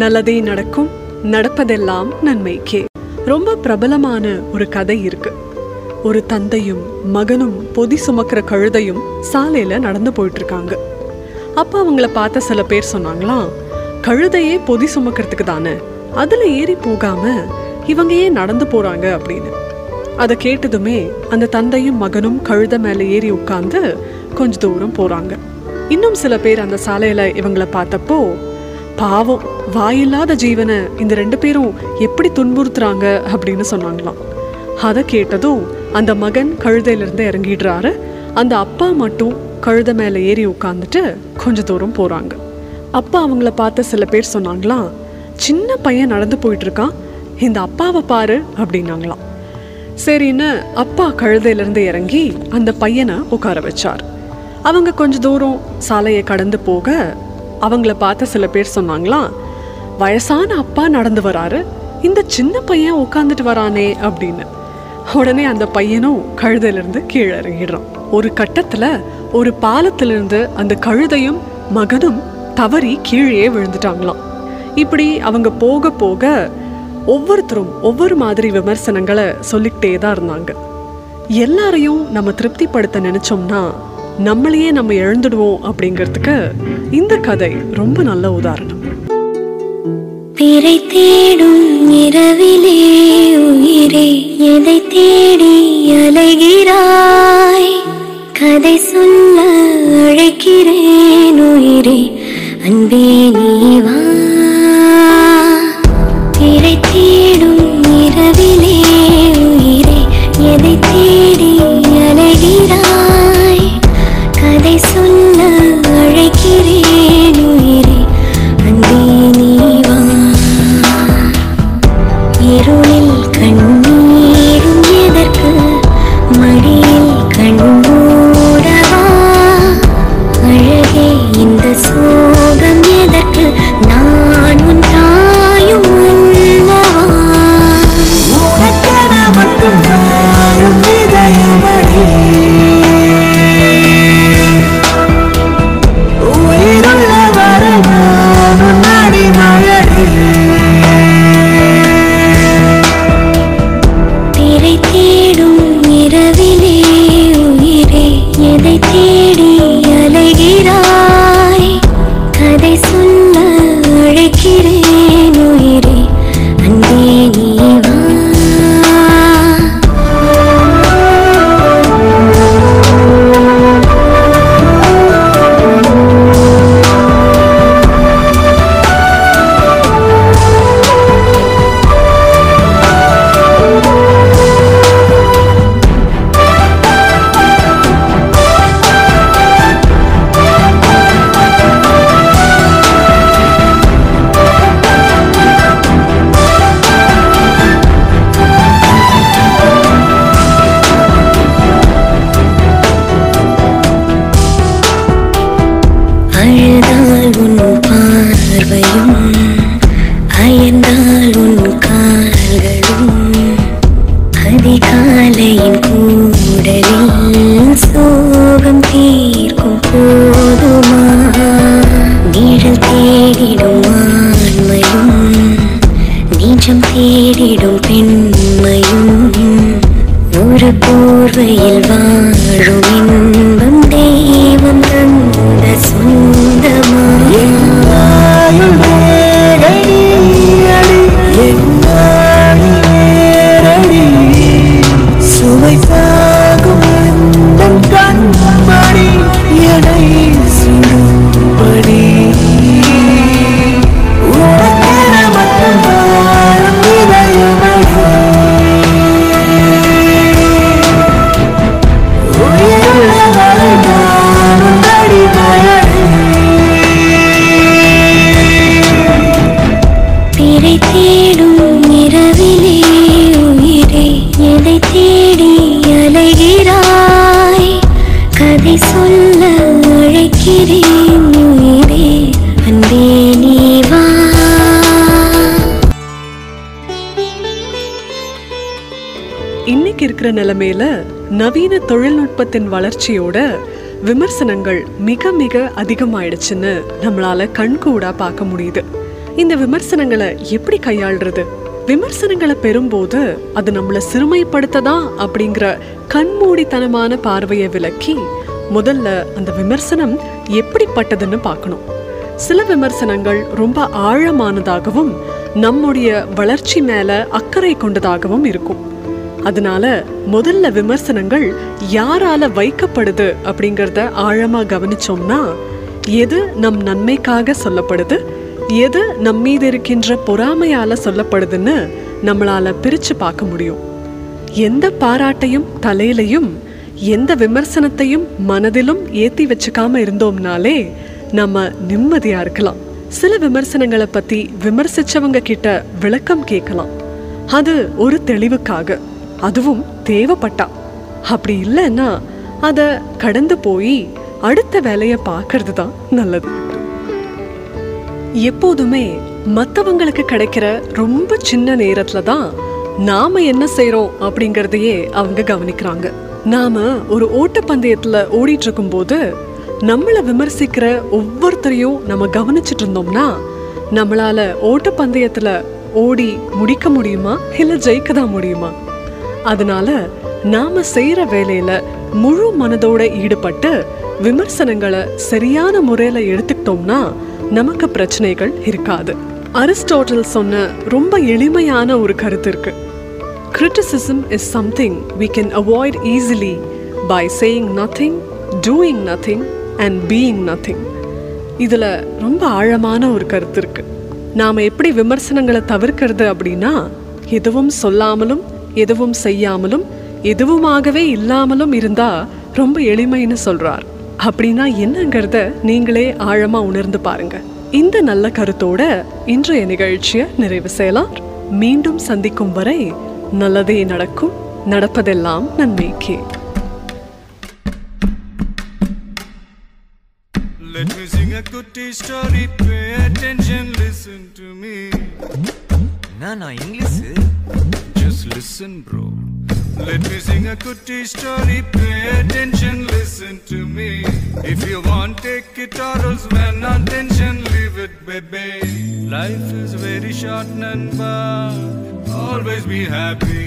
நல்லதே நடக்கும் நடப்பதெல்லாம் நன்மைக்கே. ரொம்ப பிரபலமான ஒரு கதை இருக்கு. ஒரு தந்தையும் மகனும் பொதி சுமக்கிற கழுதையும் சாலையில நடந்து போயிட்டு இருக்காங்க அப்ப அவங்கள பார்த்த சில பேர் சொன்னாங்களாம் கழுதையே பொதி சுமக்கிறதுக்கு தானே அதுல ஏறி போகாம இவங்க ஏன் நடந்து போறாங்க? அப்படின்னு. அதை கேட்டதுமே அந்த தந்தையும் மகனும் கழுத மேலே ஏறி உட்கார்ந்து கொஞ்ச தூரம் போறாங்க. இன்னும் சில பேர் அந்த சாலையில இவங்கள பார்த்தப்போ பாவம் வாயில்லாத ஜீவனை இந்த ரெண்டு பேரும் எப்படி துன்புறுத்துறாங்க அப்படின்னு சொன்னாங்களாம். அதை கேட்டதும் அந்த மகன் கழுதையிலிருந்து இறங்கிடுறாரு. அந்த அப்பா மட்டும் கழுதை மேலே ஏறி உட்காந்துட்டு கொஞ்ச தூரம் போகிறாங்க அப்பா அவங்கள பார்த்த சில பேர் சொன்னாங்களாம் சின்ன பையன் நடந்து போயிட்டுருக்கான் இந்த அப்பாவை பாரு அப்படின்னாங்களாம். சரின்னு அப்பா கழுதையிலிருந்து இறங்கி அந்த பையனை உட்கார வச்சார். அவங்க கொஞ்ச தூரம் சாலையை கடந்து போக அவங்கள பார்த்த சில பேர் சொன்னாங்களாம் வயசான அப்பா நடந்து வராரு இந்த சின்ன பையன் உட்காந்துட்டு வரானே அப்படின்னு. உடனே அந்த பையனும் கழுதையிலிருந்து கீழே இறங்கிடுறான். ஒரு கட்டத்துல ஒரு பாலத்திலிருந்து அந்த கழுதையும் மகனும் தவறி கீழே விழுந்துட்டாங்களாம். இப்படி அவங்க போக போக ஒவ்வொருத்தரும் ஒவ்வொரு மாதிரி விமர்சனங்களை சொல்லிக்கிட்டே தான் இருந்தாங்க. எல்லாரையும் நம்ம திருப்திப்படுத்த நினைச்சோம்னா நம்மளையே நம்ம எழுந்துடுவோம் அப்படிங்கிறதுக்கு இந்த கதை ரொம்ப நல்ல உதாரணம். பிறை தேடும் இரவிலே உயிரே எதை தேடி அலைகிறாய்? கதை சொல்ல அழைக்கிறேன் உயிரே அன்பே நீ வா. தேடிடும் பெண் இன்னைக்கு இருக்கிற நிலைமையில நவீன தொழில்நுட்பத்தின் வளர்ச்சியோட விமர்சனங்கள் மிக மிக அதிகமாயிடுச்சுன்னு நம்மளால கண்கூடா பார்க்க முடியுது. இந்த விமர்சனங்களை எப்படி கையாள்றது? விமர்சனங்களை பெறும்போது அது நம்மளை சிறுமைப்படுத்ததா அப்படிங்கிற கண்மூடித்தனமான பார்வையை விலக்கி முதல்ல அந்த விமர்சனம் எப்படிப்பட்டதுன்னு பார்க்கணும். சில விமர்சனங்கள் ரொம்ப ஆழமானதாகவும் நம்முடைய வளர்ச்சி மேல அக்கறை கொண்டதாகவும் இருக்கும். அதனால முதல்ல விமர்சனங்கள் யாரால வைக்கப்படுது அப்படிங்கறத ஆழமா கவனிச்சோம்னா எது நம் நன்மைக்காக சொல்லப்படுது எது நம் மீது இருக்கின்ற பொறாமையால சொல்லப்படுதுன்னு நம்மளால பிரிச்சு பார்க்க முடியும். எந்த பாராட்டையும் தலையிலையும் எந்த விமர்சனத்தையும் மனதிலும் ஏத்தி வச்சுக்காம இருந்தோம்னாலே நம்ம நிம்மதியா இருக்கலாம். சில விமர்சனங்களை பத்தி விமர்சிச்சவங்க கிட்ட விளக்கம் கேட்கலாம். அது ஒரு தெளிவுக்காக. அதுவும் தேவைப்பட்டா. அப்படி இல்லைன்னா அத கடந்து போய் அடுத்த வேலையை பார்க்கறது தான் நல்லது. எப்போதுமே மத்தவங்களுக்கு கிடைக்கிற ரொம்ப சின்ன நேரத்துல தான் நாம என்ன செய்கிறோம் அப்படிங்கிறதையே அவங்க கவனிக்கிறாங்க. நாம ஒரு ஓட்டப்பந்தயத்துல ஓடிட்டு இருக்கும்போது நம்மள விமர்சிக்கிற ஒவ்வொருத்தரையும் நம்ம கவனிச்சிட்டு இருந்தோம்னா நம்மளால ஓட்டப்பந்தயத்துல ஓடி முடிக்க முடியுமா? இல்லை ஜெயிக்க தான் முடியுமா? அதனால நாம செய்யற வேலையில முழு மனதோட ஈடுபட்டு விமர்சனங்களை சரியான முறையில எடுத்துக்கிட்டோம்னா நமக்கு பிரச்சனைகள் இருக்காது. அரிஸ்டாட்டில் சொன்ன ரொம்ப எளிமையான ஒரு கருத்து இருக்கு. Criticism is something we can avoid easily by saying nothing doing nothing and being nothing இதில் ரொம்ப ஆழமான ஒரு கருத்து இருக்கு. நாம் எப்படி விமர்சனங்களை தவிர்க்கிறது அப்படின்னா எதுவும் சொல்லாமலும் எதுவும் செய்யாமலும் எதுவுமாகவே இல்லாமலும் இருந்தா ரொம்ப எளிமைன்னு சொல்றார். அப்படின்னா என்னங்கிறத நீங்களே ஆழமா உணர்ந்து பாருங்க. இந்த நல்ல கருத்தோட இன்றைய நிகழ்ச்சியை நிறைவு செய்யலாம். மீண்டும் சந்திக்கும் வரை நல்லதே நடக்கும் நடப்பதெல்லாம் நன்மைக்கே. Let me sing a goody story, pay attention, listen to me. நான் English Just listen, bro. Let me sing a goody story, pay attention, listen to me. If you want, take it or else, man, attention, leave it, baby. Life is very short, Nanba. Always be happy.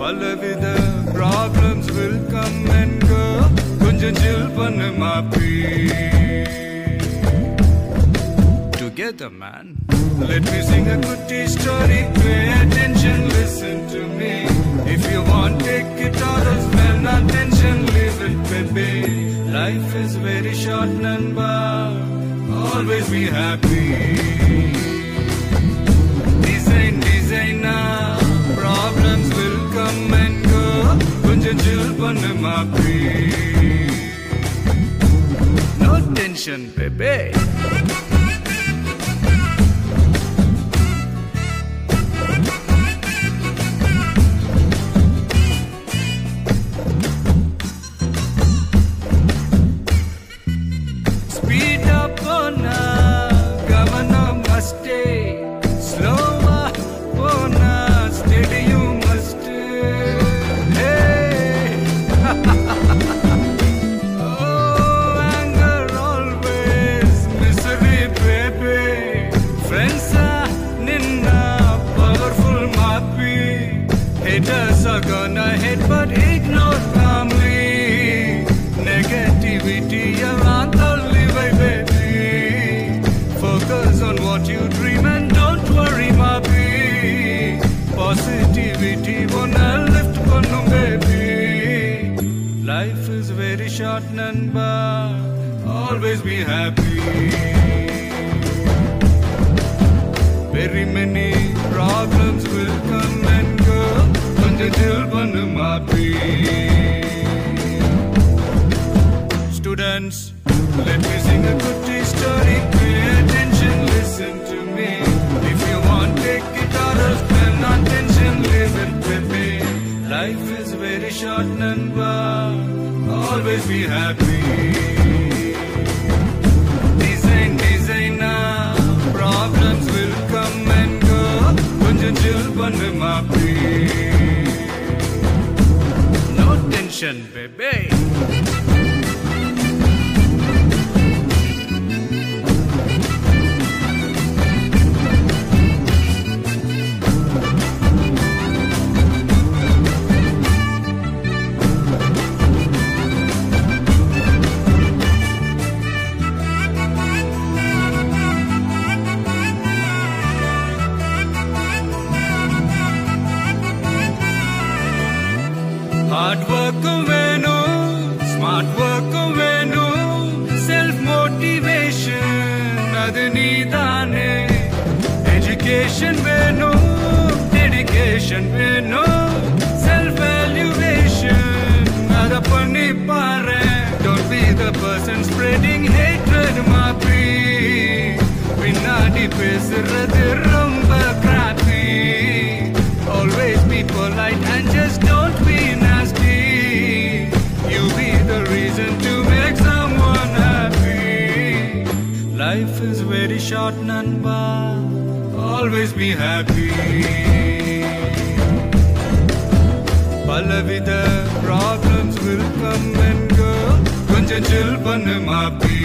பலவித problems will come and go கொஞ்சம் chill பண்ணு மாப்பி together man let me sing a goody story pay attention listen to me if you want take it or else man attention leave it baby life is very short namba always be happy design designer problems will come and go கொஞ்சம் chill பண்ணு மாப்பி no tension baby short namba Always be happy Very many problems will come and go கொஞ்சம் chill பண்ணு மாப்பி Students, let me sing a goody baby. பின்னாடி பேசுறது ரொம்ப crappy always be polite and just don't be nasty you be the reason to make someone happy Life is very short, Nanba. Always be happy. பலவித problems will come and go கொஞ்சம் chill பண்ணு மாப்பி